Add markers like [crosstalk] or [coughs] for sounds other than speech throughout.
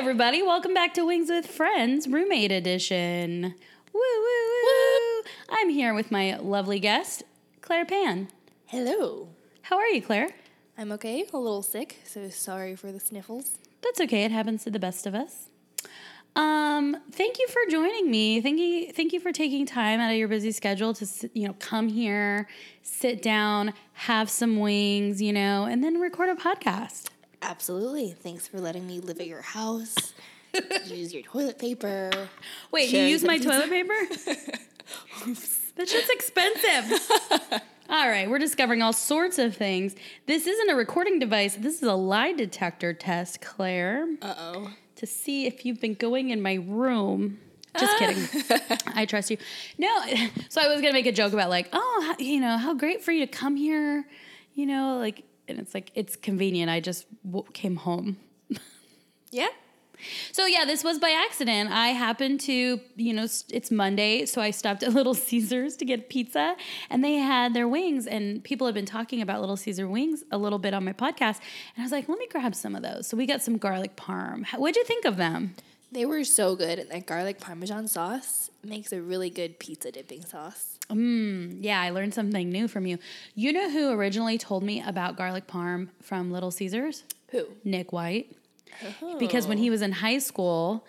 everybody. Welcome back to Wings with Friends, Roommate Edition. Woo, woo, woo. I'm here with my lovely guest, Claire Pan. Hello. How are you, Claire? I'm okay, a little sick, so sorry for the sniffles. That's okay. It happens to the best of us. Um, thank you for joining me. Thank you, thank you for taking time out of your busy schedule to you know come here, sit down, have some wings, you know, and then record a podcast. Absolutely. Thanks for letting me live at your house. use your toilet paper. [laughs] Wait, you use my pizza. toilet paper? [laughs] that shit's expensive. [laughs] all right, we're discovering all sorts of things. This isn't a recording device. This is a lie detector test, Claire, Uh oh. to see if you've been going in my room. Just kidding. I trust you. No, so I was gonna make a joke about like, oh, you know, how great for you to come here, you know, like, and it's like it's convenient. I just w- came home. [laughs] Yeah? So yeah, this was by accident. I happened to, you know, it's Monday, so I stopped at [laughs] Little Caesars to get pizza, and they had their wings. And people have been talking about Little Caesar wings a little bit on my podcast, and I was like, let me grab some of those. So we got some garlic parm. What'd you think of them? They were so good. And that garlic parmesan sauce makes a really good pizza dipping sauce. Yeah, I learned something new from you. You know who originally told me about garlic parm from Little Caesars? Who? Nick White. Because when he was in high school,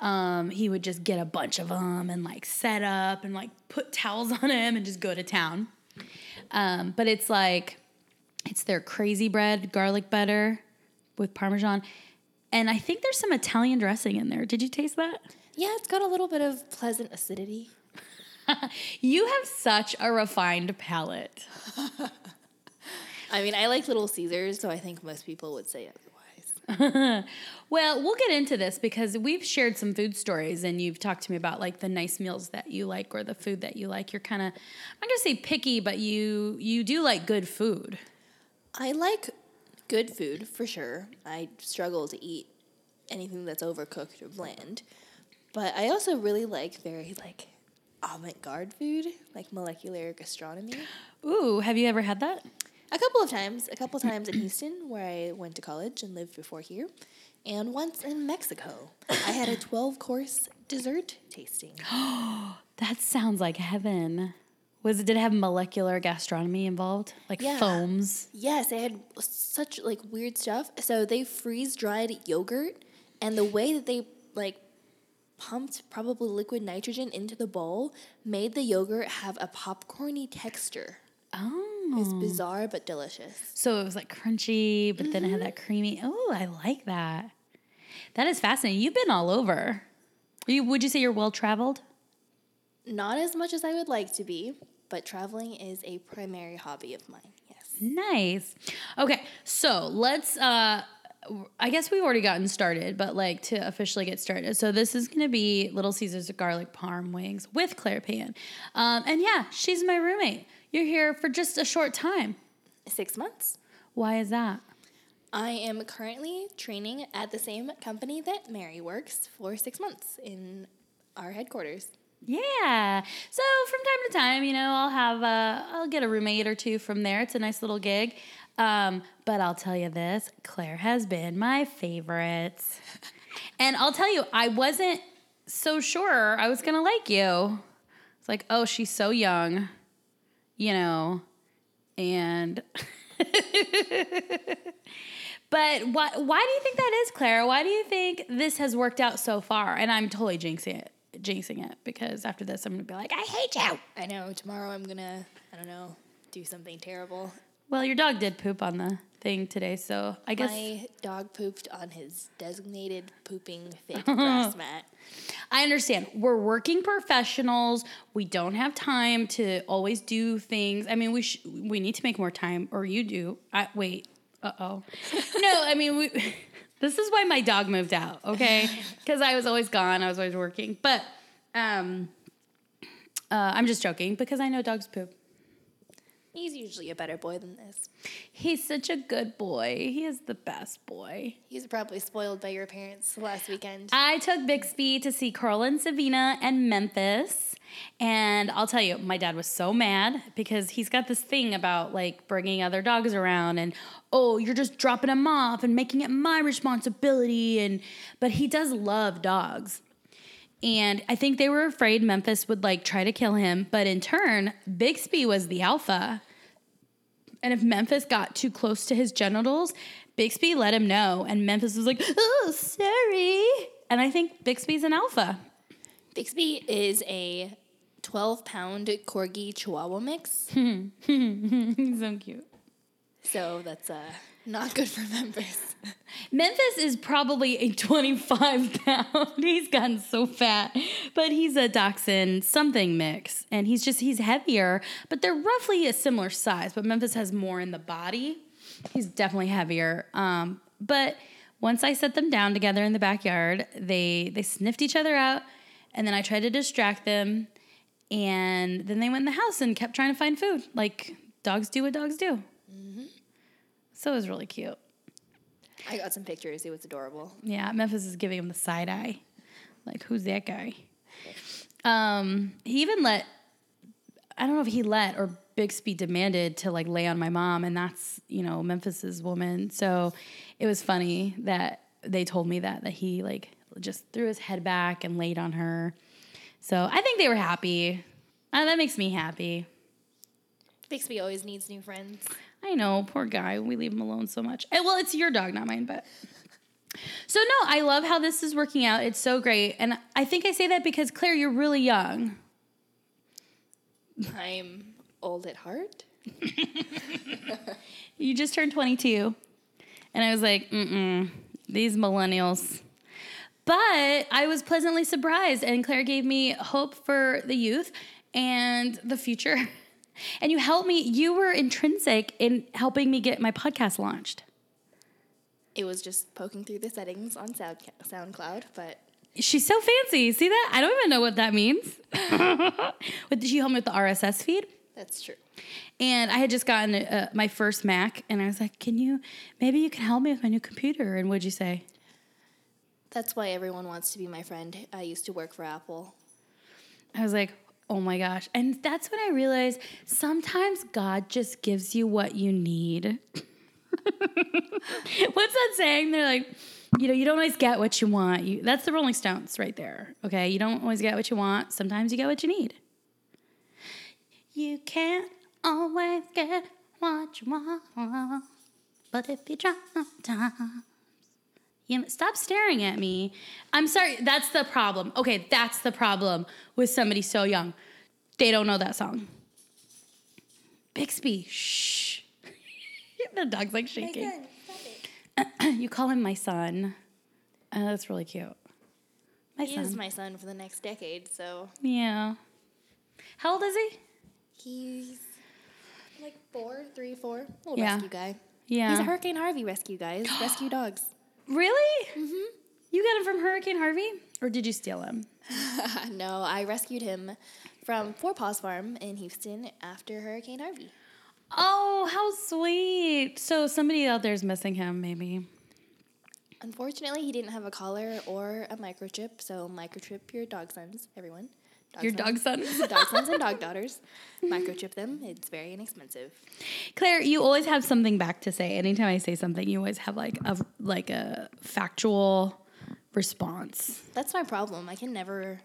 um, he would just get a bunch of them and like set up and like put towels on him and just go to town. Um, but it's like, it's their crazy bread, garlic butter with Parmesan. And I think there's some Italian dressing in there. Did you taste that? Yeah, it's got a little bit of pleasant acidity. [laughs] You have such a refined palate. [laughs] I mean, I like Little Caesars, so I think most people would say otherwise. [laughs] Well, we'll get into this because we've shared some food stories and you've talked to me about like the nice meals that you like or the food that you like. You're kind of I'm not going to say picky, but you you do like good food. I like good food for sure. I struggle to eat anything that's overcooked or bland. But I also really like very like avant-garde food, like molecular gastronomy. Ooh, have you ever had that? A couple of times, a couple of times in Houston where I went to college and lived before here, and once in Mexico. I had a 12-course dessert tasting. [gasps] That sounds like heaven. Was it did it have molecular gastronomy involved? Like Yeah. foams? Yes, they had such like weird stuff. So they freeze dried yogurt, and the way that they like pumped probably liquid nitrogen into the bowl made the yogurt have a popcorny texture. Oh. It's bizarre but delicious. So it was like crunchy, but then it had that Mm-hmm. creamy. Oh, I like that. That is fascinating. You've been all over. Are you, would you say you're well traveled? Not as much as I would like to be, but traveling is a primary hobby of mine. Yes. Nice. Okay, so let's. uh I guess we've already gotten started, but like to officially get started. So this is gonna be Little Caesars garlic parm wings with Claire Pan, um, and yeah, she's my roommate. You're here for just a short time. Six months. Why is that? I am currently training at the same company that Mary works for six months in our headquarters. Yeah. So from time to time, you know, I'll have a, I'll get a roommate or two from there. It's a nice little gig. Um, but I'll tell you this, Claire has been my favorite. [laughs] and I'll tell you, I wasn't so sure I was gonna like you. It's like, oh, she's so young, you know, and [laughs] But why, why do you think that is, Claire? Why do you think this has worked out so far? And I'm totally jinxing it, jinxing it because after this, I'm gonna be like, I hate you. I know tomorrow I'm gonna, I don't know, do something terrible. Well, your dog did poop on the thing today, so I guess My dog pooped on his designated pooping [laughs] fake grass mat. I understand. We're working professionals. We don't have time to always do things. I mean, we sh- we need to make more time, or you do. I wait. Uh oh. [laughs] no, I mean we. This is why my dog moved out. Okay, [laughs] because I was always gone. I was always working. But um, uh, I'm just joking because I know dogs poop. He's usually a better boy than this. He's such a good boy. He is the best boy. He's probably spoiled by your parents last weekend. I took Bixby to see Carl and Savina and Memphis. And I'll tell you, my dad was so mad because he's got this thing about like bringing other dogs around and oh, you're just dropping them off and making it my responsibility and but he does love dogs. And I think they were afraid Memphis would like try to kill him, but in turn, Bixby was the alpha. And if Memphis got too close to his genitals, Bixby let him know. And Memphis was like, oh, sorry. And I think Bixby's an alpha. Bixby is a 12 pound corgi chihuahua mix. He's [laughs] so cute. So that's uh, not good for [laughs] Memphis. Memphis is probably a 25 pound. [laughs] He's gotten so fat, but he's a dachshund something mix. And he's just, he's heavier, but they're roughly a similar size. But Memphis has more in the body. He's definitely heavier. Um, but once I set them down together in the backyard, they, they sniffed each other out. And then I tried to distract them. And then they went in the house and kept trying to find food, like dogs do what dogs do. So it was really cute. I got some pictures. It was adorable. Yeah, Memphis is giving him the side eye. Like, who's that guy? Um, he even let I don't know if he let or Bixby demanded to like lay on my mom, and that's, you know, Memphis's woman. So it was funny that they told me that that he like just threw his head back and laid on her. So I think they were happy. Uh, that makes me happy. Bixby always needs new friends. I know, poor guy. We leave him alone so much. And, well, it's your dog, not mine, but. So, no, I love how this is working out. It's so great. And I think I say that because, Claire, you're really young. I'm old at heart. [laughs] You just turned 22. And I was like, mm mm, these millennials. But I was pleasantly surprised, and Claire gave me hope for the youth and the future. [laughs] And you helped me, you were intrinsic in helping me get my podcast launched. It was just poking through the settings on Sound SoundCloud, but She's so fancy. See that? I don't even know what that means. [laughs] but did she help me with the RSS feed? that's true. And I had just gotten uh, my first Mac, and I was like, "Can you? Maybe you can help me with my new computer." And what'd you say? That's why everyone wants to be my friend. I used to work for Apple. I was like, "Oh my gosh!" And that's when I realized sometimes God just gives you what you need. [laughs] What's that saying? They're like, you know, you don't always get what you want. You, that's the Rolling Stones right there. Okay, you don't always get what you want. Sometimes you get what you need. You can't always get what you want, but if you try you know, stop staring at me. I'm sorry. That's the problem. Okay, that's the problem with somebody so young. They don't know that song. Bixby, shh. [laughs] the dog's like shaking. [clears throat] you call him my son. Uh, that's really cute. My He son. is my son for the next decade, so yeah. How old is he? he's like four, three, four. Little Yeah. rescue guy. Yeah. He's a Hurricane Harvey rescue guy. [gasps] Rescue dogs. Really? Mm-hmm. You got him from Hurricane Harvey, or did you steal him? [laughs] no, I rescued him from Four Paws Farm in Houston after Hurricane Harvey. Oh, how sweet! So somebody out there is missing him, maybe. Unfortunately, he didn't have a collar or a microchip, so microchip your dog sons, everyone. Your dog son. [laughs] dog sons and dog daughters. Microchip them. It's very inexpensive. Claire, you always have something back to say. Anytime I say something, you always have like a like a factual response. That's my problem. I can never.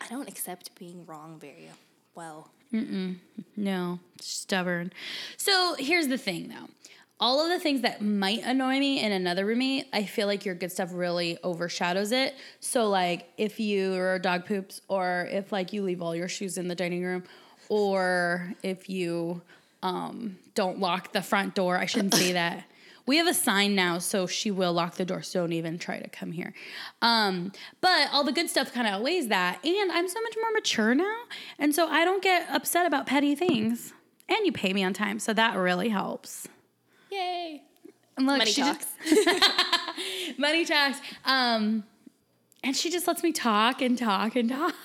I don't accept being wrong very well. Mm-mm. No, stubborn. So here's the thing though. All of the things that might annoy me in another roommate, I feel like your good stuff really overshadows it. So like if your dog poops or if like you leave all your shoes in the dining room or if you um, don't lock the front door, I shouldn't say that. We have a sign now, so she will lock the door. So don't even try to come here. Um, but all the good stuff kind of outweighs that. And I'm so much more mature now. And so I don't get upset about petty things. And you pay me on time. So that really helps. Yay! And look, Money she talks. Just, [laughs] money talks. Um, and she just lets me talk and talk and talk. [laughs]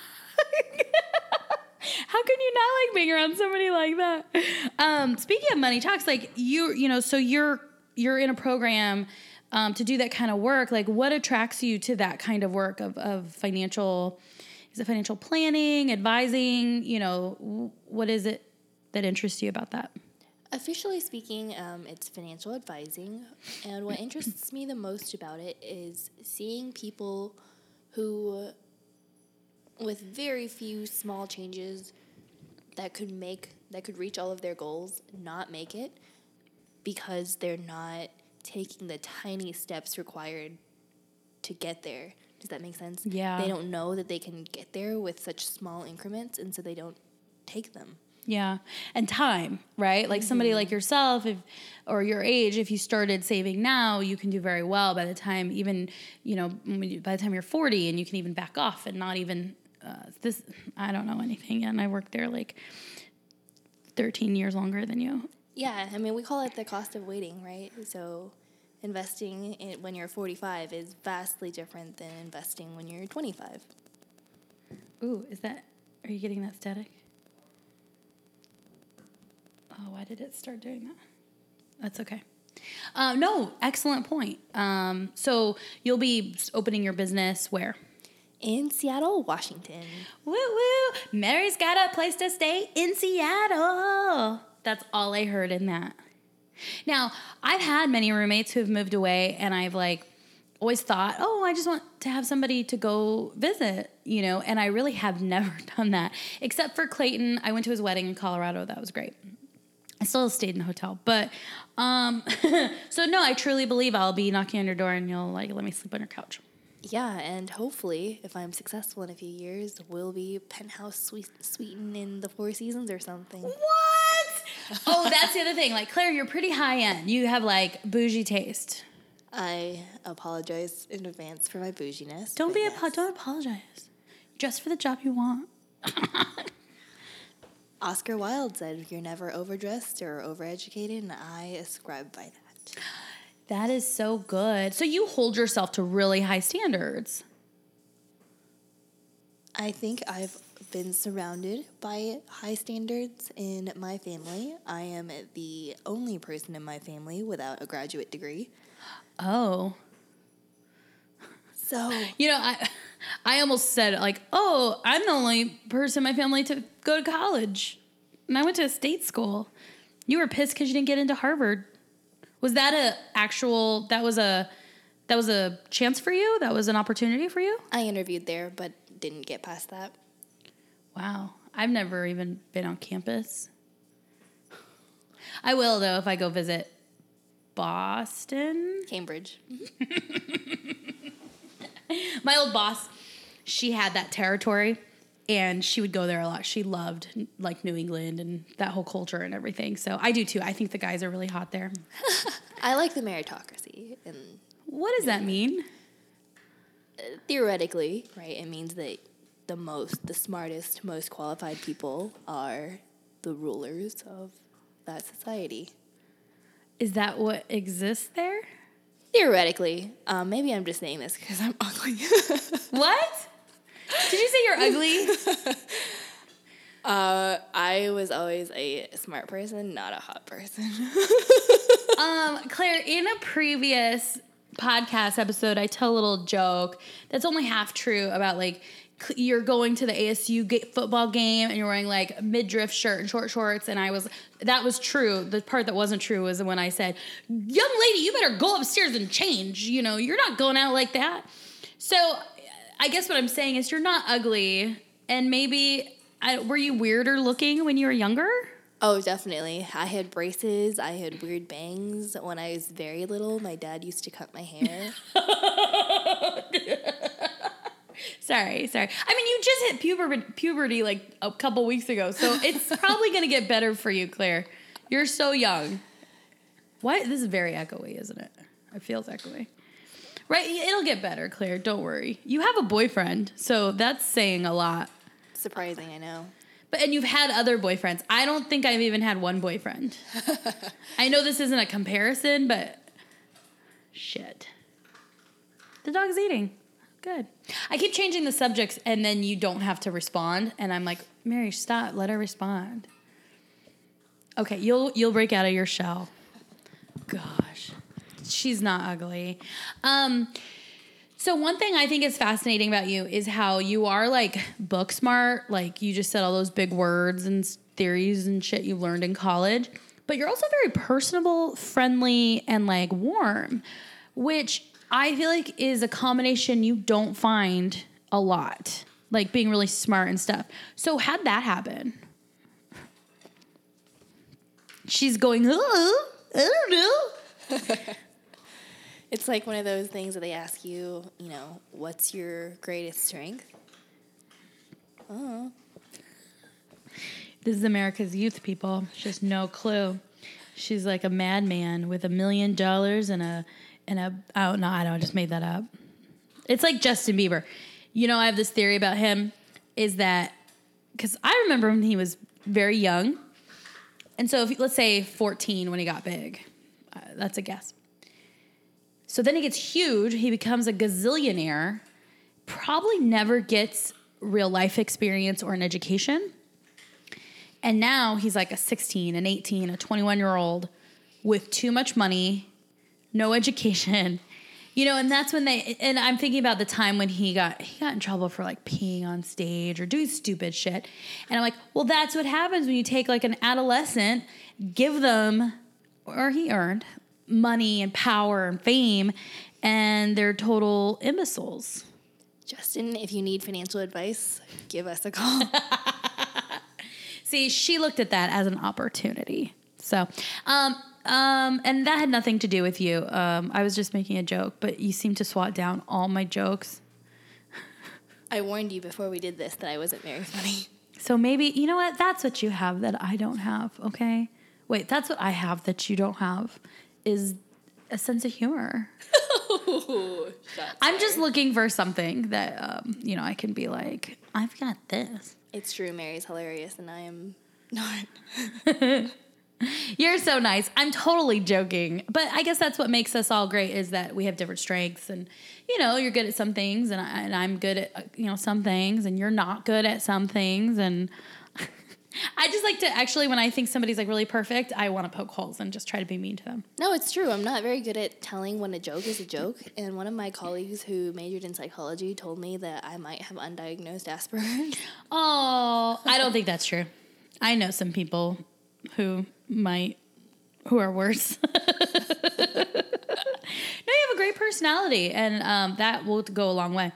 How can you not like being around somebody like that? Um, speaking of money talks, like you, you know, so you're you're in a program um, to do that kind of work. Like, what attracts you to that kind of work of of financial? Is it financial planning, advising? You know, what is it that interests you about that? Officially speaking, um, it's financial advising. And what interests me the most about it is seeing people who, with very few small changes that could make, that could reach all of their goals, not make it because they're not taking the tiny steps required to get there. Does that make sense? Yeah. They don't know that they can get there with such small increments, and so they don't take them. Yeah. And time, right? Like somebody like yourself, if or your age, if you started saving now, you can do very well by the time even, you know, by the time you're 40 and you can even back off and not even uh, this I don't know anything and I worked there like 13 years longer than you. Yeah, I mean, we call it the cost of waiting, right? So investing in, when you're 45 is vastly different than investing when you're 25. Ooh, is that are you getting that static? Oh, why did it start doing that? That's okay. Uh, no, excellent point. Um, so you'll be opening your business where? In Seattle, Washington. Woo woo! Mary's got a place to stay in Seattle. That's all I heard in that. Now, I've had many roommates who have moved away, and I've like always thought, oh, I just want to have somebody to go visit, you know, and I really have [laughs] never done that. Except for Clayton. I went to his wedding in Colorado. That was great. I still stayed in a hotel, but um, [laughs] so no, I truly believe I'll be knocking on your door and you'll like let me sleep on your couch. Yeah, and hopefully, if I'm successful in a few years, we'll be penthouse sweet, sweeten in the Four Seasons or something. What? [laughs] oh, that's the other thing. Like Claire, you're pretty high end. You have like bougie taste. I apologize in advance for my bouginess. Don't be yes. apo- don't apologize. Just for the job you want. [laughs] Oscar Wilde said, "You're never overdressed or overeducated," and I ascribe by that. That is so good. So you hold yourself to really high standards. I think I've been surrounded by high standards in my family. I am the only person in my family without a graduate degree. Oh. So, You know, I I almost said like, "Oh, I'm the only person in my family to go to college." And I went to a state school. You were pissed cuz you didn't get into Harvard. Was that a actual that was a that was a chance for you? That was an opportunity for you? I interviewed there but didn't get past that. Wow. I've never even been on campus. I will though if I go visit Boston. Cambridge. [laughs] My old boss, she had that territory and she would go there a lot. She loved like New England and that whole culture and everything. So I do too. I think the guys are really hot there. [laughs] I like the meritocracy and What does that mean? theoretically, right, it means that the most, the smartest, most qualified people are the rulers of that society. Is that what exists there? Theoretically, um, maybe I'm just saying this because I'm [laughs] ugly. What? Did you say you're ugly? [laughs] uh, I was always a smart person, not a hot person. [laughs] Um, Claire, in a previous podcast episode, I tell a little joke that's only half true about like you're going to the ASU football game and you're wearing like a midriff shirt and short shorts, and I was that was true. The part that wasn't true was when I said, "Young lady, you better go upstairs and change." You know, you're not going out like that. So, I guess what I'm saying is you're not ugly, and maybe I, were you weirder looking when you were younger? oh, definitely. I had braces. I had weird bangs when I was very little. My dad used to cut my hair. [laughs] Sorry, sorry. I mean, you just hit puberty, puberty like a couple weeks ago, so [laughs] it's probably going to get better for you, Claire. You're so young. What? This is very echoey, isn't it? It feels echoey. Right? It'll get better, Claire. Don't worry. You have a boyfriend, so that's saying a lot. Surprising, I know. But and you've had other boyfriends. I don't think I've even had one boyfriend. [laughs] I know this isn't a comparison, but shit. The dog's eating. Good. I keep changing the subjects and then you don't have to respond. And I'm like, Mary, stop. Let her respond. Okay, you'll you'll break out of your shell. Gosh. She's not ugly. Um so one thing I think is fascinating about you is how you are like book smart, like you just said all those big words and theories and shit you learned in college, but you're also very personable, friendly and like warm, which I feel like is a combination you don't find a lot. Like being really smart and stuff. So how'd that happen? She's going, oh, I don't know. [laughs] It's like one of those things that they ask you, you know, what's your greatest strength? Oh, This is America's youth, people. Just no clue. She's like a madman with a million dollars and a and a oh no, I don't I just made that up. It's like Justin Bieber. You know, I have this theory about him is that because I remember when he was very young, and so if let's say 14 when he got big, uh, that's a guess. So then he gets huge. He becomes a gazillionaire. Probably never gets real life experience or an education. And now he's like a 16, an 18, a 21 year old with too much money, no [laughs] education. You know, and that's when they and I'm thinking about the time when he got he got in trouble for like peeing on stage or doing stupid shit. And I'm like, well, that's what happens when you take like an adolescent, give them or he earned money and power and fame and they're total imbeciles. Justin, if you need financial advice, give us a call. [laughs] [laughs] See, she looked at that as an opportunity. So, um, um, and that had nothing to do with you. Um, I was just making a joke, but you seem to swat down all my jokes. I warned you before we did this that I wasn't very funny. [laughs] So maybe, you know what? That's what you have that I don't have, okay? Wait, that's what I have that you don't have is a sense of humor. [laughs] I'm just looking for something that, um, you know, I can be like, I've got this. It's true, Mary's hilarious, and I am not. [laughs] You're so nice. I'm totally joking, but I guess that's what makes us all great is that we have different strengths, and you know, you're good at some things, and, I, and I'm good at uh, you know some things, and you're not good at some things, and I just like to actually when I think somebody's like really perfect, I want to poke holes and just try to be mean to them. No, it's true. I'm not very good at telling when a joke is a joke. And one of my colleagues who majored in psychology told me that I might have undiagnosed Asperger's. Oh, I don't think that's true. I know some people who might who are worse. [laughs] no, you have a great personality, and um, that will go a long way.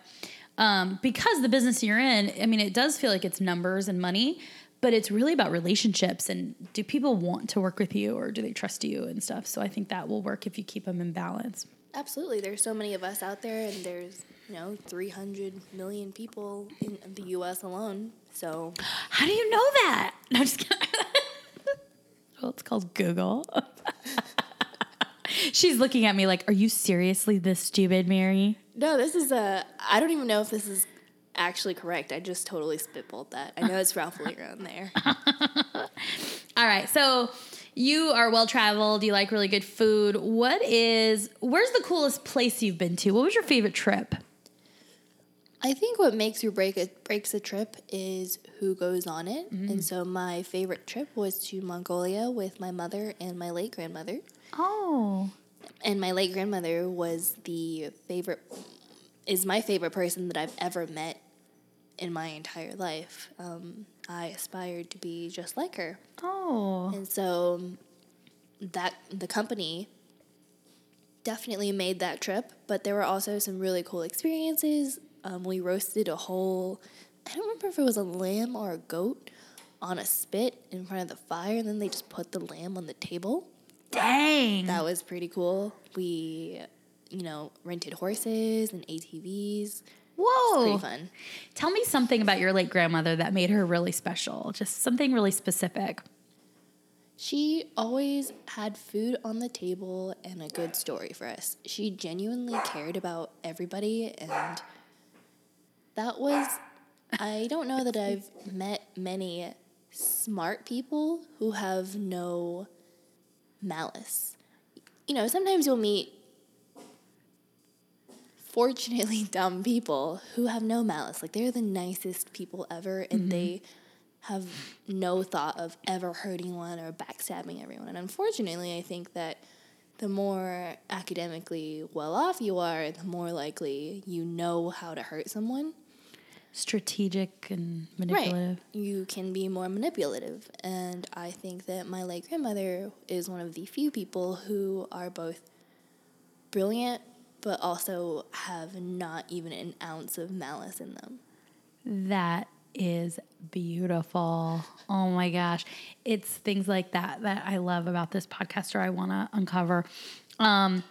Um, because the business you're in, I mean, it does feel like it's numbers and money, but it's really about relationships and do people want to work with you or do they trust you and stuff. So I think that will work if you keep them in balance. Absolutely. There's so many of us out there, and there's, you know, 300 million people in the U.S. alone. So How do you know that? [laughs] No, I'm just kidding. [laughs] well, it's called Google. [laughs] She's looking at me like, "Are you seriously this stupid, Mary?" No, this is a. I don't even know if this is actually correct. I just totally spitballed that. I know it's Ralph Lauren on there. [laughs] All right, so you are well traveled. You like really good food. What is? Where's the coolest place you've been to? What was your favorite trip? I think what makes or break a, breaks a trip is who goes on it. Mm-hmm. And so my favorite trip was to Mongolia with my mother and my late grandmother. Oh, And my late grandmother was the favorite, is my favorite person that I've ever met in my entire life. Um, I aspired to be just like her. oh, And so that the company definitely made that trip, but there were also some really cool experiences. Um, we roasted a whole, I don't remember if it was a lamb or a goat on a spit in front of the fire, and then they just put the lamb on the table. dang! That was pretty cool. We, you know, rented horses and ATVs. Whoa, Pretty fun. Tell me something about your late grandmother that made her really special. Just something really specific. She always had food on the table and a good story for us. She genuinely cared about everybody, and that was, I don't know that I've met many smart people who have no malice. You know, sometimes you'll meet unfortunately [laughs] dumb people who have no malice. Like they're the nicest people ever, and mm-hmm. they have no thought of ever hurting one or backstabbing everyone. And unfortunately, I think that the more academically well off you are, the more likely you know how to hurt someone. Strategic and manipulative. You can be more manipulative. And I think that my late grandmother is one of the few people who are both brilliant but also have not even an ounce of malice in them. That is beautiful. Oh my gosh. It's things like that that I love about this podcast or I want to uncover. Um,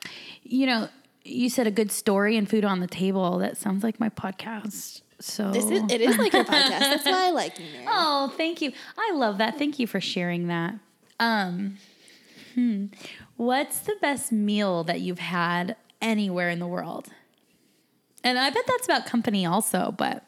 you know, you said a good story and food on the table. That sounds like my podcast. So This is it is like your podcast. That's why I like you, Mary. Oh, thank you. I love that. Thank you for sharing that. Um, hmm. What's the best meal that you've had anywhere in the world? And I bet that's about company also, but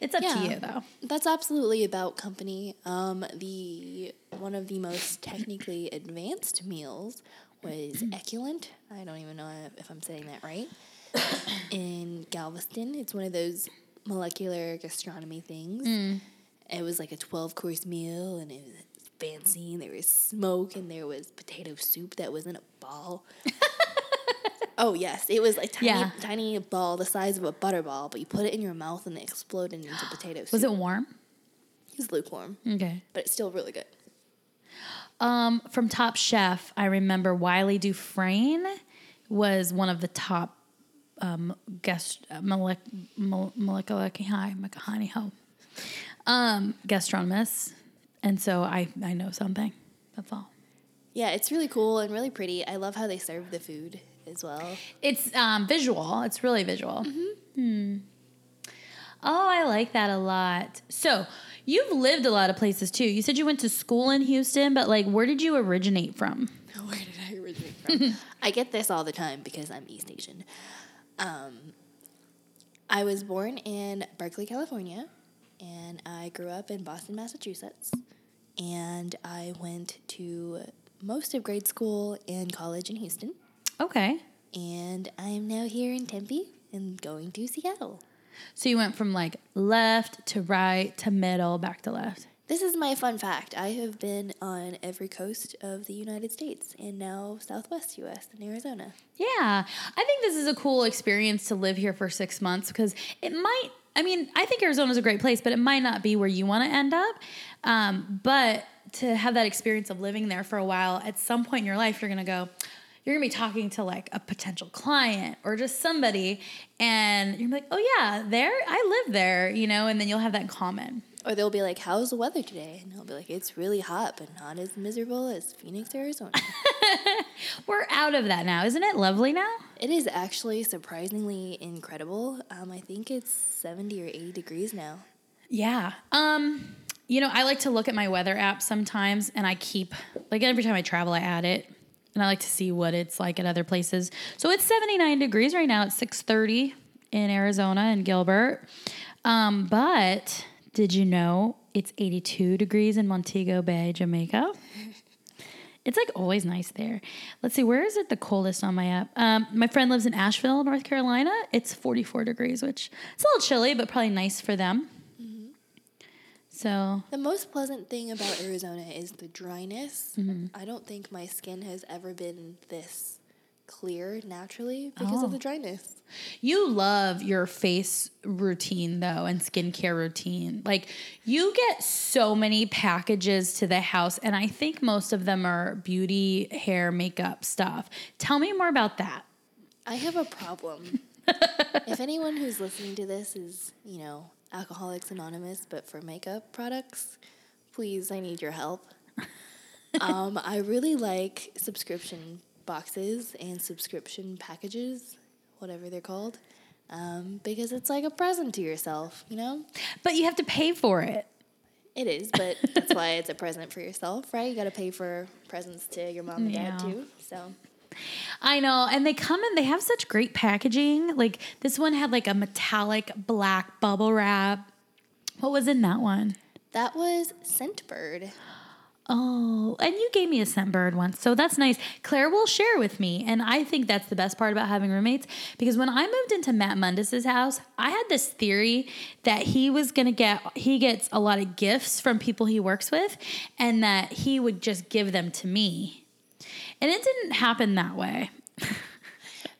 it's up to you though. That's absolutely about company. Um, the one of the most technically advanced meals was [clears throat] Eculent. I don't even know if I'm saying that right. [coughs] In Galveston, it's one of those molecular gastronomy things. It was like a 12 course meal and it was fancy. And there was smoke and there was potato soup that was in a ball. [laughs] oh, yes. It was like tiny, Yeah. tiny ball the size of a butterball, but you put it in your mouth and it exploded into [gasps] potato soup. Was it warm? It was lukewarm, Okay. but it's still really good. Um, from Top Chef, I remember Wylie Dufresne was one of the top um, guest uh, molec- mole- molecular hi honey ho um, gastronomists, and so I I know something. That's all. Yeah, it's really cool and really pretty. I love how they serve the food as well. It's um, visual. It's really visual. Hmm. Oh, I like that a lot. So you've lived a lot of places too. You said you went to school in Houston, but like, where did you originate from? [laughs] Where did I originate from? [laughs] I get this all the time because I'm East Asian. Um, I was born in Berkeley, California, and I grew up in Boston, Massachusetts. And I went to most of grade school and college in Houston. Okay. And I am now here in Tempe and going to Seattle. So you went from like left to right to middle, back to left. This is my fun fact. I have been on every coast of the United States and now Southwest US and Arizona. Yeah. I think this is a cool experience to live here for six months because it might, I mean, I think Arizona is a great place, but it might not be where you want to end up. Um, but to have that experience of living there for a while, at some point in your life, you're going to go, you're to be talking to like a potential client or just somebody, and you're like, oh, yeah, there, I live there, you know, and then you'll have that in common. Or they'll be like, How's the weather today? And they'll be like, It's really hot, but not as miserable as Phoenix, Arizona. [laughs] [laughs] We're out of that now. Isn't it lovely now? it is actually surprisingly incredible. Um, I think it's 70 or 80 degrees now. Yeah. Um, you know, I like to look at my weather app sometimes and I keep like every time I travel I add it and I like to see what it's like at other places. So it's 79 degrees right now. It's 6:30 in Arizona and Gilbert. Um, but did you know it's 82 degrees in Montego Bay, Jamaica? [laughs] It's like always nice there. Let's see, where is it the coldest on my app? Um, my friend lives in Asheville, North Carolina. It's 44 degrees, which it's a little chilly, but probably nice for them. So The most pleasant thing about Arizona is the dryness. Mm-hmm. I don't think my skin has ever been this clear naturally because Oh. of the oh. dryness. you love your face routine though and skincare routine. Like you get so many packages to the house, and I think most of them are beauty, hair, makeup stuff. Tell me more about that. I have a problem. [laughs] if anyone who's listening to this is, you know, Alcoholics Anonymous, but for makeup products, please, I need your help. [laughs] um, I really like subscription boxes and subscription packages, whatever they're called, um, because it's like a present to yourself, you know? But you have to pay for it. It is, but that's why it's a present for yourself, right? You got to pay for presents to your mom and dad too. So I know, and they come in. They have such great packaging. Like this one had like a metallic black bubble wrap. What was in that one? that was Scentbird. Oh, and you gave me a scentbird once, so that's nice. Claire will share with me, and I think that's the best part about having roommates because when I moved into Matt Mundus's house, I had this theory that he was gonna get he gets a lot of gifts from people he works with, and that he would just give them to me, and it didn't happen that way. [laughs]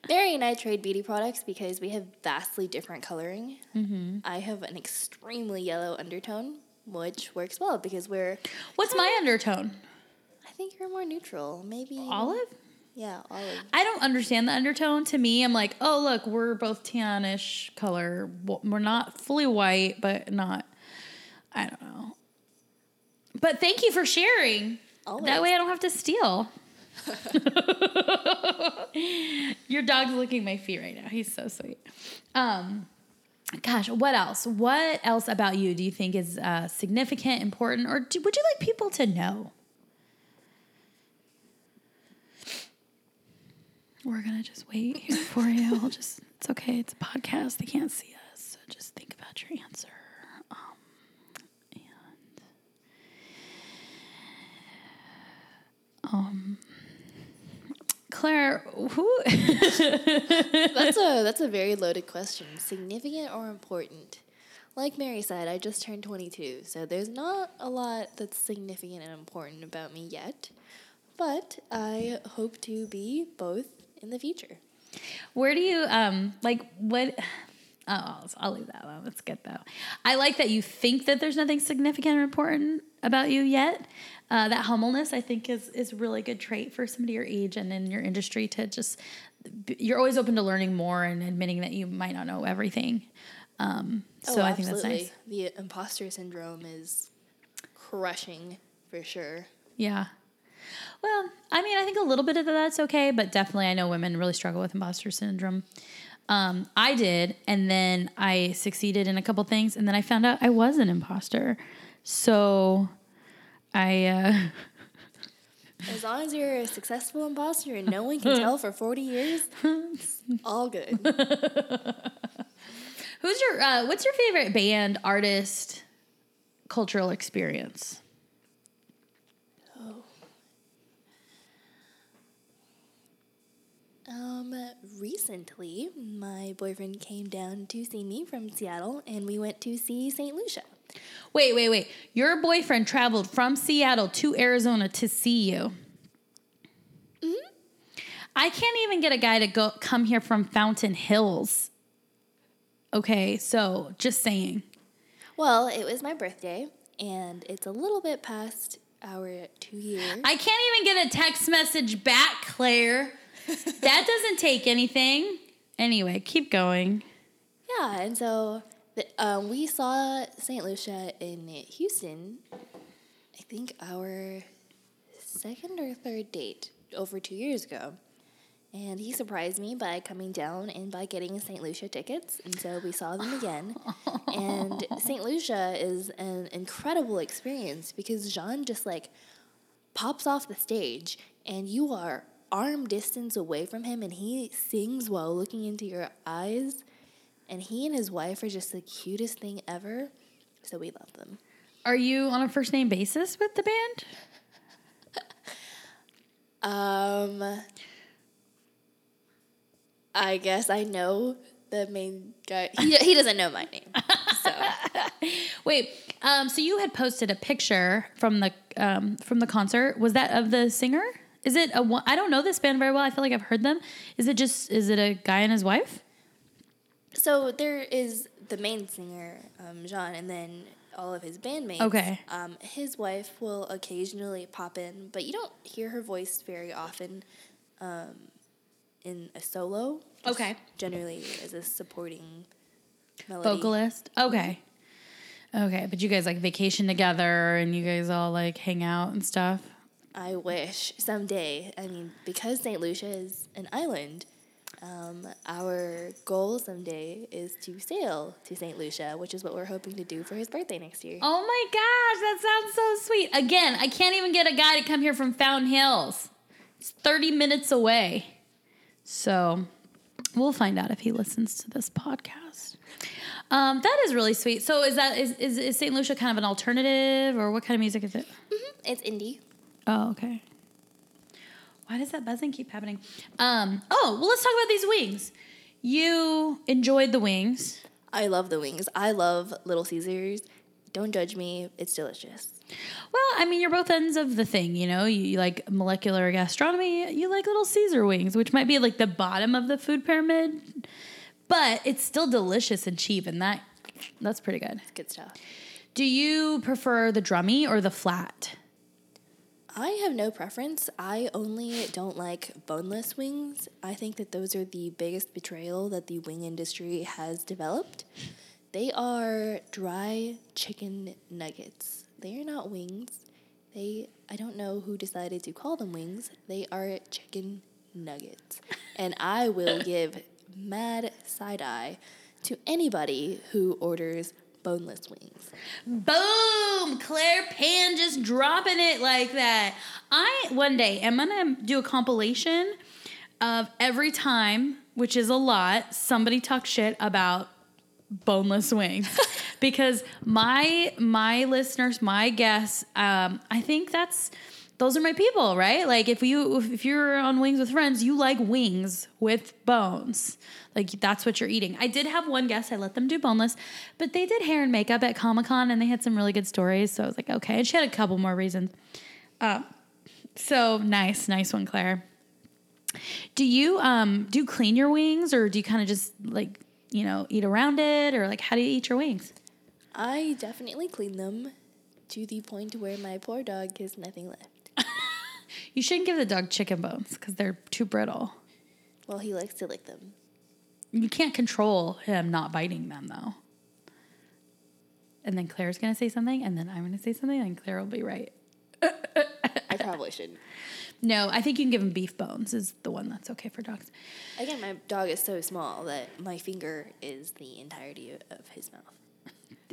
Mary and I trade beauty products because we have vastly different coloring. Mm-hmm. I have an extremely yellow undertone, which works well because we're. What's my undertone? I think you're more neutral. Maybe. Olive. Yeah, olive. I don't understand the undertone. To me, I'm like, oh look, we're both tannish color. We're not fully white, but not. I don't know. But thank you for sharing. Always. That way, I don't have to steal. [laughs] Your dog's licking my feet right now. He's so sweet. Um, gosh, what else? What else about you do you think is uh, significant, important, or do, would you like people to know? We're gonna just wait here for you. I'll [laughs] just it's okay, it's a podcast, they can't see us. So just think about your answer. Um, and um Claire, who [laughs] that's a that's a very loaded question. Significant or important? Like Mary said, I just turned 22, so there's not a lot that's significant and important about me yet. But I hope to be both in the future. Where do you um like what? Oh, I'll, I'll leave that alone. That's good though. I like that you think that there's nothing significant or important about you yet. Uh, that humbleness, I think, is is a really good trait for somebody your age and in your industry to just. You're always open to learning more and admitting that you might not know everything. Um, so oh, I think that's nice. The imposter syndrome is crushing for sure. Yeah. Well, I mean, I think a little bit of that's okay, but definitely I know women really struggle with imposter syndrome. Um, I did, and then I succeeded in a couple things, and then I found out I was an imposter. So I. Uh, [laughs] as long as you're a successful imposter and no one can tell for 40 years, [laughs] all good. Who's your, uh, what's your favorite band, artist, cultural experience? Um, recently, my boyfriend came down to see me from Seattle, and we went to see St. Lucia. Wait, wait, wait. Your boyfriend traveled from Seattle to Arizona to see you. Mm-hmm. I can't even get a guy to go come here from Fountain Hills. Okay, so just saying. Well, it was my birthday, and it's a little bit past our two years. I can't even get a text message back, Claire that doesn't take anything. Anyway, keep going. Yeah, and so the, um, we saw St. Lucia in Houston. I think our second or third date over two years ago. And he surprised me by coming down and by getting St. Lucia tickets. And so we saw them again. [laughs] and St. Lucia is an incredible experience because Jean just like pops off the stage and you are arm distance away from him and he sings while looking into your eyes. And he and his wife are just the cutest thing ever. So we love them. Are you on a first name basis with the band? [laughs] um I guess I know the main guy. He, [laughs] he doesn't know my name. So [laughs] wait, um, so you had posted a picture from the um, from the concert. Was that of the singer? Is it a one? I don't know this band very well. I feel like I've heard them. Is it just? Is it a guy and his wife? So there is the main singer, um, Jean, and then all of his bandmates. Okay. Um, his wife will occasionally pop in, but you don't hear her voice very often um, in a solo. Okay. Generally as a supporting melody. Vocalist. Okay. Okay, but you guys like vacation together and you guys all like hang out and stuff. I wish someday. I mean, because St. Lucia is an island, um, our goal someday is to sail to St. Lucia, which is what we're hoping to do for his birthday next year. Oh my gosh, that sounds so sweet. Again, I can't even get a guy to come here from Fountain Hills. It's 30 minutes away. So, We'll find out if he listens to this podcast. Um, that is really sweet. So is that is, is is St. Lucia kind of an alternative or what kind of music is it? It's indie. Oh, okay. Why does that buzzing keep happening? Um, oh, well, let's talk about these wings. You enjoyed the wings. I love the wings. I love Little Caesars. Don't judge me. It's delicious. Well, I mean, you're both ends of the thing, you know. You, you like molecular gastronomy. You like Little Caesar wings, which might be like the bottom of the food pyramid, but it's still delicious and cheap, and that that's pretty good. It's good stuff. Do you prefer the drummy or the flat? I have no preference. I only don't like boneless wings. I think that those are the biggest betrayal that the wing industry has developed. They are dry chicken nuggets. They are not wings. They I don't know who decided to call them wings. They are chicken nuggets. And I will [laughs] give mad side eye to anybody who orders boneless wings. Boom! Claire Pan just dropping it like that. I one day am gonna do a compilation of every time, which is a lot, somebody talks shit about boneless wings. [laughs] because my my listeners, my guests, um, I think that's those are my people, right? Like if you if you're on Wings with Friends, you like wings with bones. Like that's what you're eating. I did have one guest, I let them do boneless, but they did hair and makeup at Comic Con and they had some really good stories. So I was like, okay. And she had a couple more reasons. Uh, so nice, nice one, Claire. Do you um do you clean your wings or do you kind of just like you know eat around it or like how do you eat your wings? I definitely clean them to the point where my poor dog has nothing left. You shouldn't give the dog chicken bones because they're too brittle. Well, he likes to lick them. You can't control him not biting them though. And then Claire's gonna say something, and then I'm gonna say something, and Claire will be right. I probably shouldn't. No, I think you can give him beef bones. Is the one that's okay for dogs. Again, my dog is so small that my finger is the entirety of his mouth.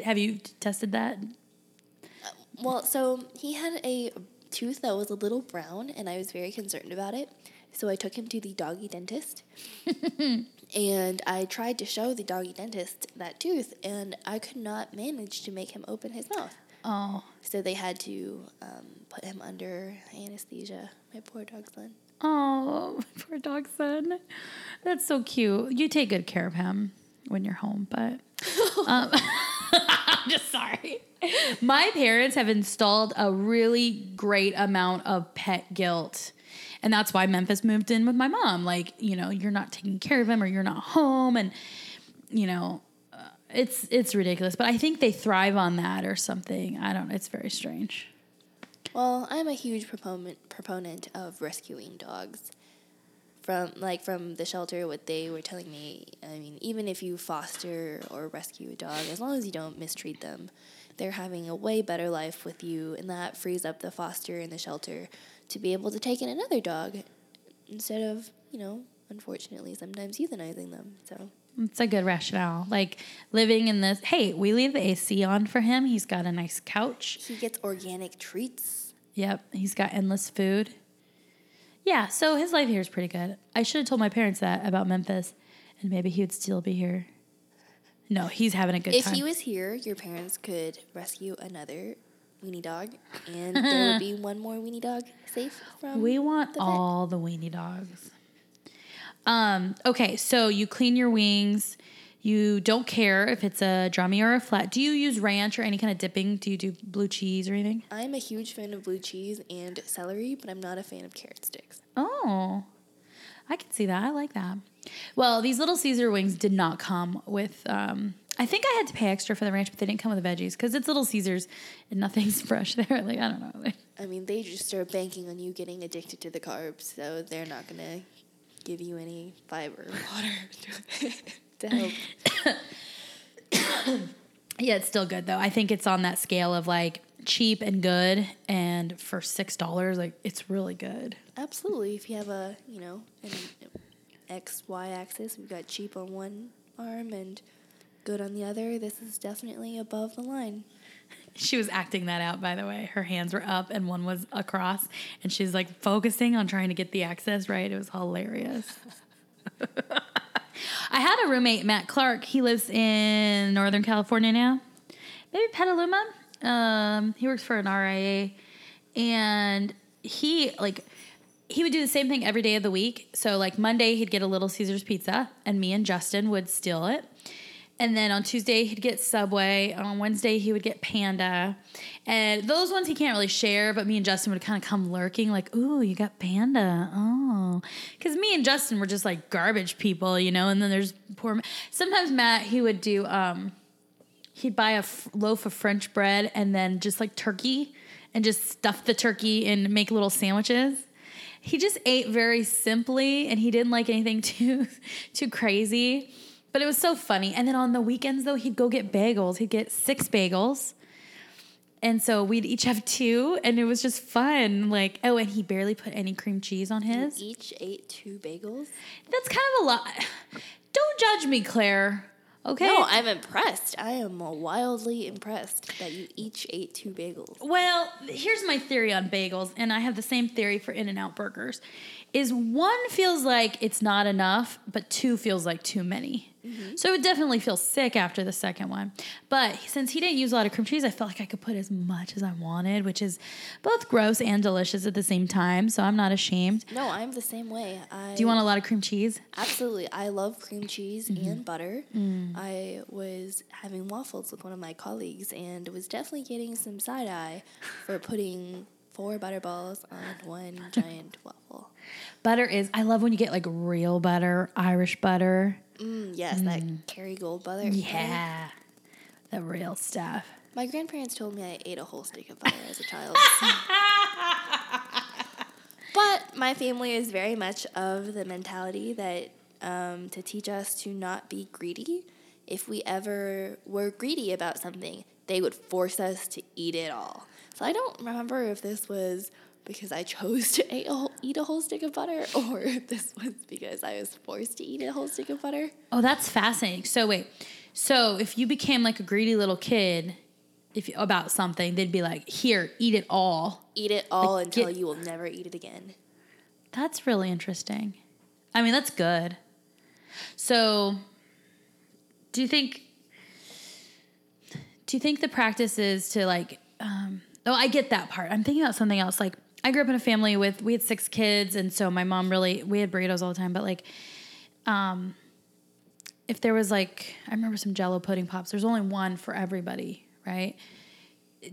Have you tested that? Uh, well, so he had a tooth that was a little brown, and I was very concerned about it. So I took him to the doggy dentist, [laughs] and I tried to show the doggy dentist that tooth, and I could not manage to make him open his mouth. Oh, So they had to um, put him under anesthesia. My poor dog son. oh, [laughs] my poor dog son. That's so cute. You take good care of him when you're home, but [laughs] um, I'm [laughs] just sorry. My parents have installed a really great amount of pet guilt. And that's why Memphis moved in with my mom. Like, you know, you're not taking care of him or you're not home. And, you know, uh, it's it's ridiculous. But I think they thrive on that or something. I don't It's very strange. Well, I'm a huge proponent proponent of rescuing dogs. From like from the shelter, what they were telling me, I mean, even if you foster or rescue a dog, as long as you don't mistreat them, they're having a way better life with you, and that frees up the foster and the shelter to be able to take in another dog instead of you know, unfortunately, sometimes euthanizing them. So It's a good rationale. Like living in this, hey, we leave the AC on for him. He's got a nice couch. he gets organic treats. Yep, he's got endless food. Yeah, so his life here is pretty good. I should have told my parents that about Memphis, and maybe he would still be here. No, he's having a good If time. he was here, your parents could rescue another weenie dog, and there would be [laughs] one more weenie dog safe from. we want the all the weenie dogs. Um, okay, so you clean your wings. You don't care if it's a drummy or a flat. Do you use ranch or any kind of dipping? Do you do blue cheese or anything? I'm a huge fan of blue cheese and celery, but I'm not a fan of carrot sticks. Oh, I can see that. I like that. Well, these little Caesar wings did not come with. Um, I think I had to pay extra for the ranch, but they didn't come with the veggies because it's Little Caesars and nothing's [laughs] fresh there. Like I don't know. [laughs] I mean, they just are banking on you getting addicted to the carbs, so they're not gonna give you any fiber or [laughs] water to help. [coughs] Yeah, it's still good though. I think it's on that scale of like cheap and good, and for six dollars, like it's really good. Absolutely, if you have a you know an X Y axis, we've got cheap on one arm and good on the other. This is definitely above the line. [laughs] She was acting that out, by the way. Her hands were up and one was across, and she's like focusing on trying to get the access right. It was hilarious. [laughs] I had a roommate, Matt Clark. He lives in Northern California now, maybe Petaluma. Um, he works for an RIA, and he like he would do the same thing every day of the week. So like Monday he'd get a Little Caesars pizza, and me and Justin would steal it. And then on Tuesday he'd get Subway. On Wednesday he would get Panda, and those ones he can't really share. But me and Justin would kind of come lurking, like, "Ooh, you got Panda? Oh," because me and Justin were just like garbage people, you know. And then there's poor. Sometimes Matt he would do. um He'd buy a f- loaf of French bread and then just like turkey, and just stuff the turkey and make little sandwiches he just ate very simply and he didn't like anything [laughs] too too crazy but it was so funny and then on the weekends though he'd go get bagels he'd get six bagels and so we'd each have two and it was just fun like oh and he barely put any cream cheese on his Each ate two bagels. that's kind of a lot don't judge me claire okay No, I'm impressed. I am wildly impressed that you each ate two bagels. Well, here's my theory on bagels, and I have the same theory for In and Out burgers. Is one feels like it's not enough, but two feels like too many. So it would definitely feel sick after the second one. But since he didn't use a lot of cream cheese, I felt like I could put as much as I wanted, which is both gross and delicious at the same time. So I'm not ashamed. No, I'm the same way. I Do you want a lot of cream cheese? Absolutely. I love cream cheese Mm-hmm. and butter. Mm. I was having waffles with one of my colleagues and was definitely getting some side eye for [laughs] putting four butter balls on one giant waffle. Butter is, I love when you get like real butter, Irish butter. Mm, yes, that Kerry Gold butter. Yeah. The real stuff. My grandparents told me I ate a whole stick of butter as a child. [laughs] but my family is very much of the mentality that um, to teach us to not be greedy. If we ever were greedy about something, they would force us to eat it all. So I don't remember if this was because I chose to eat a whole, eat a whole stick of butter [laughs] or this was because I was forced to eat a whole stick of butter. Oh, that's fascinating. So wait, so if you became like a greedy little kid, if about something, they'd be like, "Here, eat it all." Eat it all Like, until get- you will never eat it again. That's really interesting. I mean, that's good. So, do you think? Do you think the practice is to like? Um, oh, I get that part. I'm thinking about something else. Like, I grew up in a family with we had six kids, and so my mom really we had burritos all the time. But like, um, if there was like, I remember some Jello pudding pops. There's only one for everybody, right?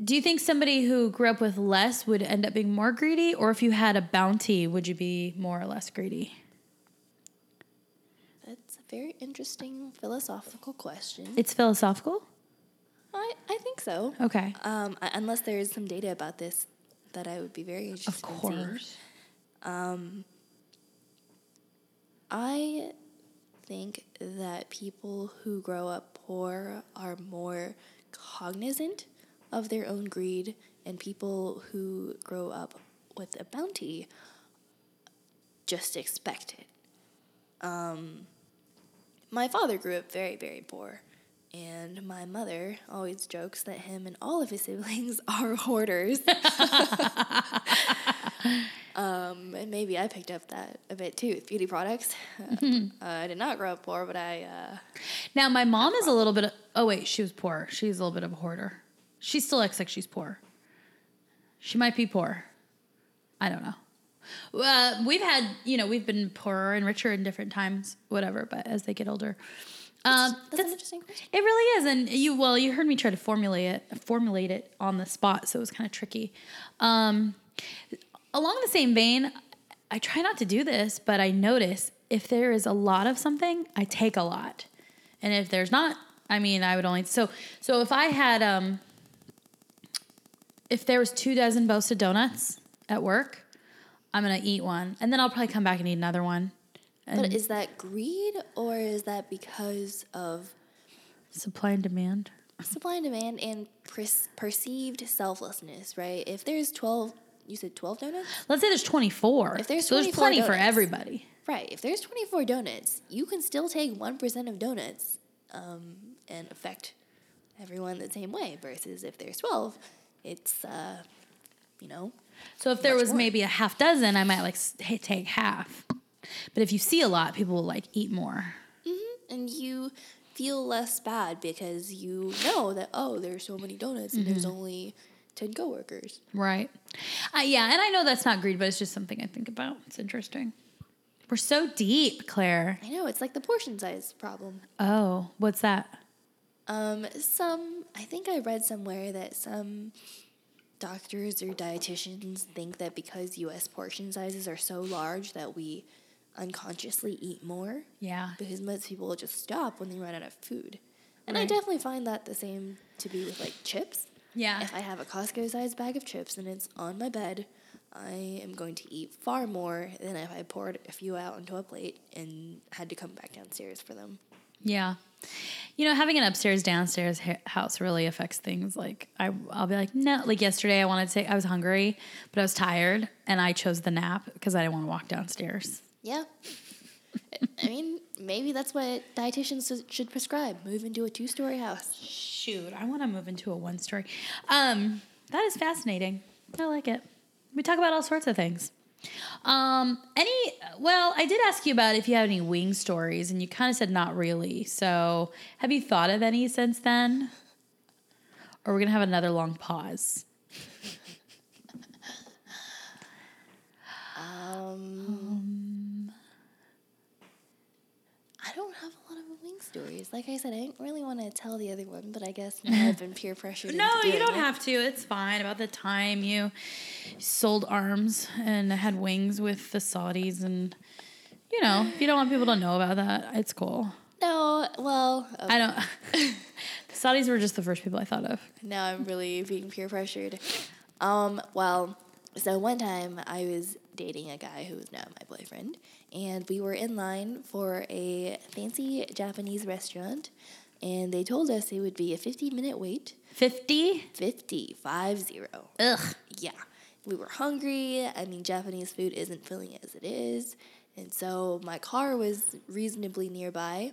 Do you think somebody who grew up with less would end up being more greedy, or if you had a bounty, would you be more or less greedy? That's a very interesting philosophical question. It's philosophical. I, I think so. Okay. Um, unless there is some data about this that I would be very interested Of in seeing. course. I think that people who grow up poor are more cognizant of their own greed, and people who grow up with a bounty just expect it. Um, my father grew up very, very poor, and my mother always jokes that him and all of his siblings [laughs] are hoarders. [laughs] Um, and maybe I picked up that a bit too with beauty products. Uh, uh, I did not grow up poor, but I uh, Now my mom is a little bit. Of, oh wait, she was poor. She's a little bit of a hoarder. She still acts like she's poor. She might be poor. I don't know. Uh, we've had, you know, we've been poorer and richer in different times, whatever. But as they get older, um, that's, an interesting question. It really is, and you well, you heard me try to formulate it, formulate it on the spot, so it was kind of tricky. Um, along the same vein, I try not to do this, but I notice if there is a lot of something, I take a lot, and if there's not, I mean, I would only so so if I had um, if there was two dozen Bosa donuts at work, I'm gonna eat one, and then I'll probably come back and eat another one. And But is that greed or is that because of supply and demand. supply and demand and perceived selflessness? Right? If there's twelve, you said twelve donuts. Let's say there's 24. If there's so there's 24 plenty for everybody. Right. If there's 24 donuts, you can still take 1% of donuts um, and affect everyone the same way. Versus if there's 12, it's, uh, you know, So if there was more. maybe a half dozen, I might like hey, take half. But if you see a lot, people will like eat more. Mm-hmm. and you feel less bad because you know that oh, there's so many donuts and there's only ten coworkers. Right. Uh, yeah, and I know that's not greed, but it's just something I think about. It's interesting. We're so deep, Claire. I know it's like the portion size problem. Oh, what's that? Um, some I think I read somewhere that some doctors or dietitians think that because U.S. portion sizes are so large that we unconsciously eat more Yeah. because most people just stop when they run out of food. And I definitely find that the same to be with like chips. Yeah. If I have a Costco sized bag of chips and it's on my bed, I am going to eat far more than if I poured a few out onto a plate and had to come back downstairs for them. Yeah. You know, having an upstairs downstairs ha- house really affects things. Like I, I'll be like, no. Like yesterday, I wanted to. Take, I was hungry, but I was tired, and I chose the nap because I didn't want to walk downstairs. Yeah. I mean, maybe that's what dietitians should prescribe. Move into a two story house. Shoot, I want to move into a one story. Um, that is fascinating. I like it. We talk about all sorts of things. Um, any? Well, I did ask you about if you have any wing stories, and you kind of said not really. So, have you thought of any since then? Or we're gonna have another long pause. Um, I don't have a lot of wing stories. Like I said, I didn't really want to tell the other one, but I guess [laughs] now I've been peer pressured. No, you don't it. have to. It's fine. About the time you sold arms and had wings with the Saudis, and you know, if you don't want people to know about that, it's cool. No, well, uh, I don't. [laughs] the Saudis were just the first people I thought of. now I'm really being peer pressured. Um, well, so one time I was dating a guy who was now my boyfriend, and we were in line for a fancy Japanese restaurant, and they told us it would be a 15 minute wait. Fifty. 50, five zero. Ugh. Yeah. We were hungry. I mean, Japanese food isn't filling as it is. And so my car was reasonably nearby.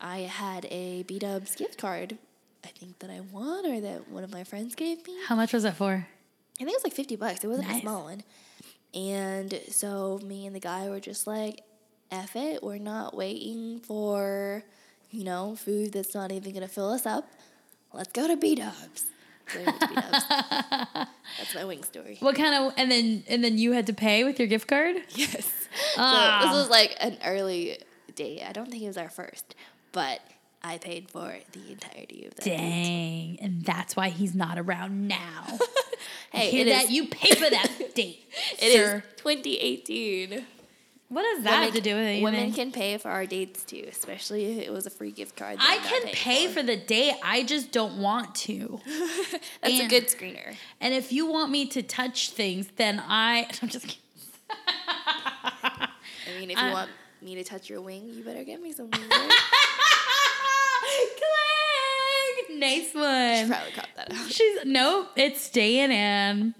I had a B Dubs gift card, I think that I won or that one of my friends gave me. How much was it for? I think it was like 50 bucks. It wasn't a small one. And so me and the guy were just like, F it. We're not waiting for, you know, food that's not even going to fill us up. Let's go to B Dubs. So we went to B-Dubs. [laughs] That's my wing story. What kind of? And then and then you had to pay with your gift card. Yes. Ah. So this was like an early date. I don't think it was our first, but I paid for the entirety of that. date. Dang, and that's why he's not around now. [laughs] Hey, Hear that? is- You pay for that [laughs] date, It is sir. 2018. What does that have to do with anything? Women can pay for our dates too, especially if it was a free gift card. I can pay for. for the date. I just don't want to. [laughs] That's a good screener. And if you want me to touch things, then I. I'm just kidding. I mean, if you I- want me to touch your wing, you better get me some wings. Nice one. She probably cut that out. She's nope, it's staying in.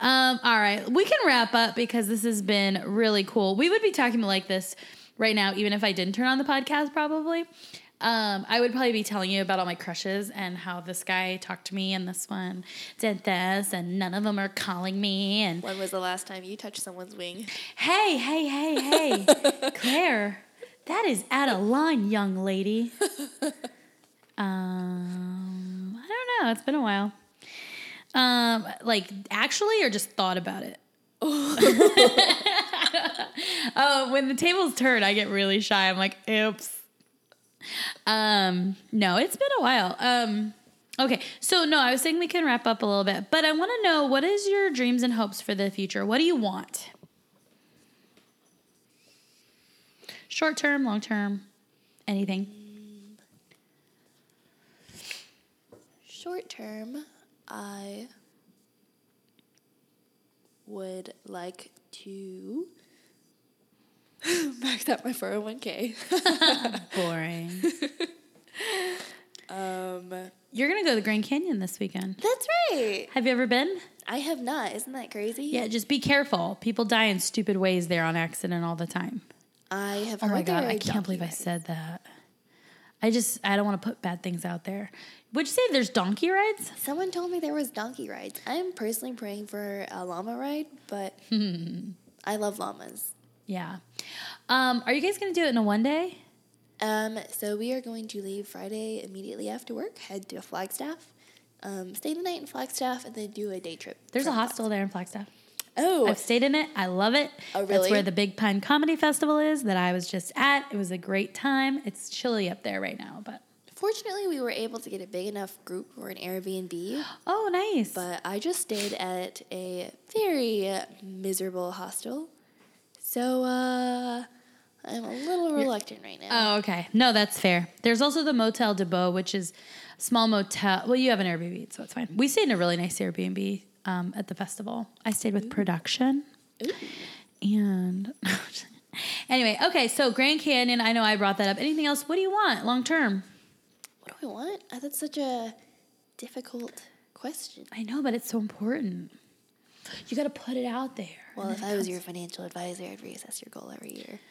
Um, all right, we can wrap up because this has been really cool. We would be talking like this right now, even if I didn't turn on the podcast, probably. Um, I would probably be telling you about all my crushes and how this guy talked to me and this one did this and none of them are calling me and When was the last time you touched someone's wing? hey, hey, hey, hey, [laughs] Claire, that is out of line, young lady. [laughs] Um, I don't know. It's been a while. Um, like actually, or just thought about it. [laughs] oh, when the tables turn, I get really shy. I'm like, oops. Um, no, it's been a while. Um, okay, so no, I was saying we can wrap up a little bit, but I want to know what is your dreams and hopes for the future? What do you want? Short term, long term, anything. Short term, I would like to [laughs] max out my 401k. [laughs] Boring. um, You're gonna go to the Grand Canyon this weekend. that's right. Have you ever been? I have not. Isn't that crazy? Yeah, just be careful. People die in stupid ways there on accident all the time. I have Oh my god, I can't believe I said that. I just I don't want to put bad things out there. Would you say there's donkey rides? Someone told me there was donkey rides. I'm personally praying for a llama ride, but I love llamas. Yeah. Um, are you guys gonna do it in a one day? Um, so we are going to leave Friday immediately after work, head to Flagstaff, um, stay the night in Flagstaff, and then do a day trip. There's a hostel there in Flagstaff. Oh, I've stayed in it. I love it. Oh, really? That's where the Big Pine Comedy Festival is that I was just at. It was a great time. It's chilly up there right now, but fortunately, we were able to get a big enough group for an Airbnb. oh, nice. But I just stayed at a very miserable hostel. So uh, I'm a little reluctant right now. Oh, okay. No, that's fair. There's also the Motel DuBeau, which is a small motel. Well, you have an Airbnb, so it's fine. We stayed in a really nice Airbnb um, at the festival. I stayed with production. Ooh. And [laughs] anyway, okay, so Grand Canyon, I know I brought that up. Anything else? What do you want long term? What do I want? Uh, That's such a difficult question. I know, but it's so important. You got to put it out there. Well, if I was your financial advisor, I'd reassess your goal every year. [laughs]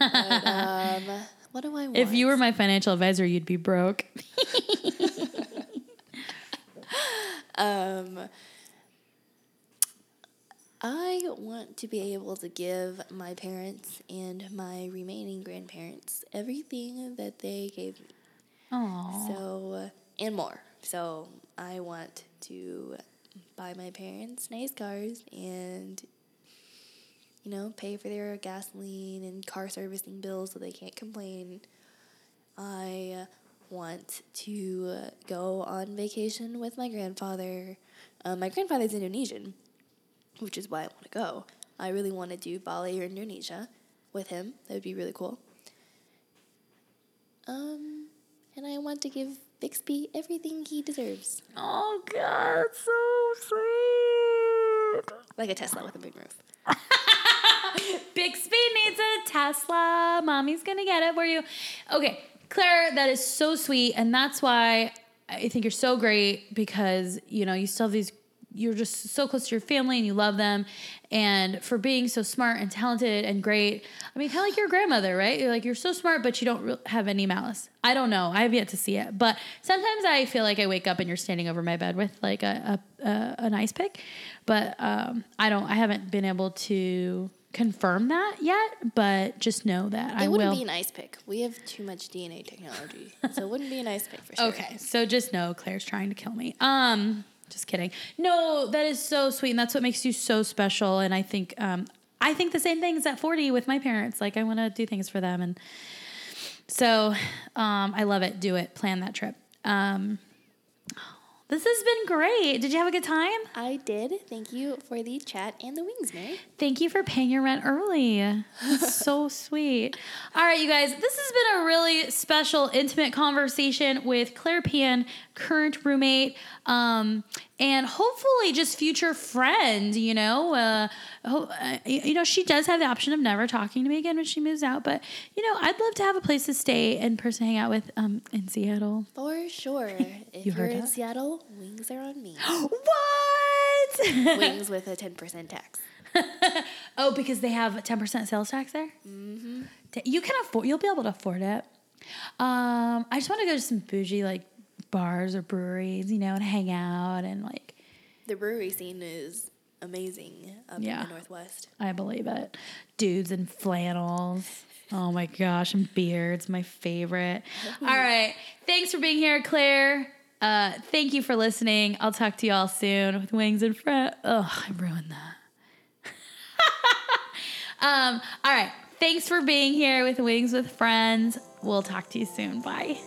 But, um, what do I want? If you were my financial advisor, you'd be broke. [laughs] Um, I want to be able to give my parents and my remaining grandparents everything that they gave me. Oh, So, and more. So, I want to buy my parents nice cars and, you know, pay for their gasoline and car servicing bills so they can't complain. I want to go on vacation with my grandfather. Uh, my grandfather's Indonesian, which is why I want to go. I really want to do Bali or Indonesia with him. That would be really cool. Um, and I want to give Bixby everything he deserves, oh God, so sweet. like a Tesla with a moonroof. [laughs] Bixby needs a Tesla. Mommy's gonna get it for you. Okay, Claire, that is so sweet, and that's why I think you're so great because you know you still have these. You're just so close to your family and you love them, and for being so smart and talented and great. I mean, kind of like your grandmother, right? You're like you're so smart, but you don't have any malice. I don't know. I have yet to see it, but sometimes I feel like I wake up and you're standing over my bed with like a a, a an ice pick, but um, I don't. I haven't been able to confirm that yet, but just know that I It wouldn't will. be an ice pick. We have too much DNA technology, so it wouldn't be an ice pick for [laughs] sure. okay, so just know Claire's trying to kill me. Um, just kidding. No, that is so sweet, and that's what makes you so special. And I think, um, I think the same things at forty with my parents. Like I want to do things for them, and so um, I love it. Do it. Plan that trip. Um, this has been great. Did you have a good time? I did. Thank you for the chat and the wings, Mary. Thank you for paying your rent early. [laughs] So sweet. All right, you guys, this has been a really special, intimate conversation with Claire Pian, current roommate, um, and hopefully just future friend. You know, uh, ho- uh, you know, she does have the option of never talking to me again when she moves out, but you know, I'd love to have a place to stay and person hang out with um, in Seattle. For sure. [laughs] If You are in that? Seattle, wings are on me. [gasps] what? [laughs] wings with a 10% tax. [laughs] oh, because they have ten percent sales tax there. Mm-hmm. You can afford. You'll be able to afford it. Um, I just want to go to some bougie like bars or breweries, you know, and hang out and like. The brewery scene is amazing up Yeah. in the Northwest. I believe it. Dudes in flannels. Oh my gosh, and beards, my favorite. [laughs] All right. Thanks for being here, Claire. Uh, thank you for listening. I'll talk to you all soon with Wings and Fret. Oh, I ruined that. [laughs] um, all right. Thanks for being here with Wings with Friends. We'll talk to you soon. Bye.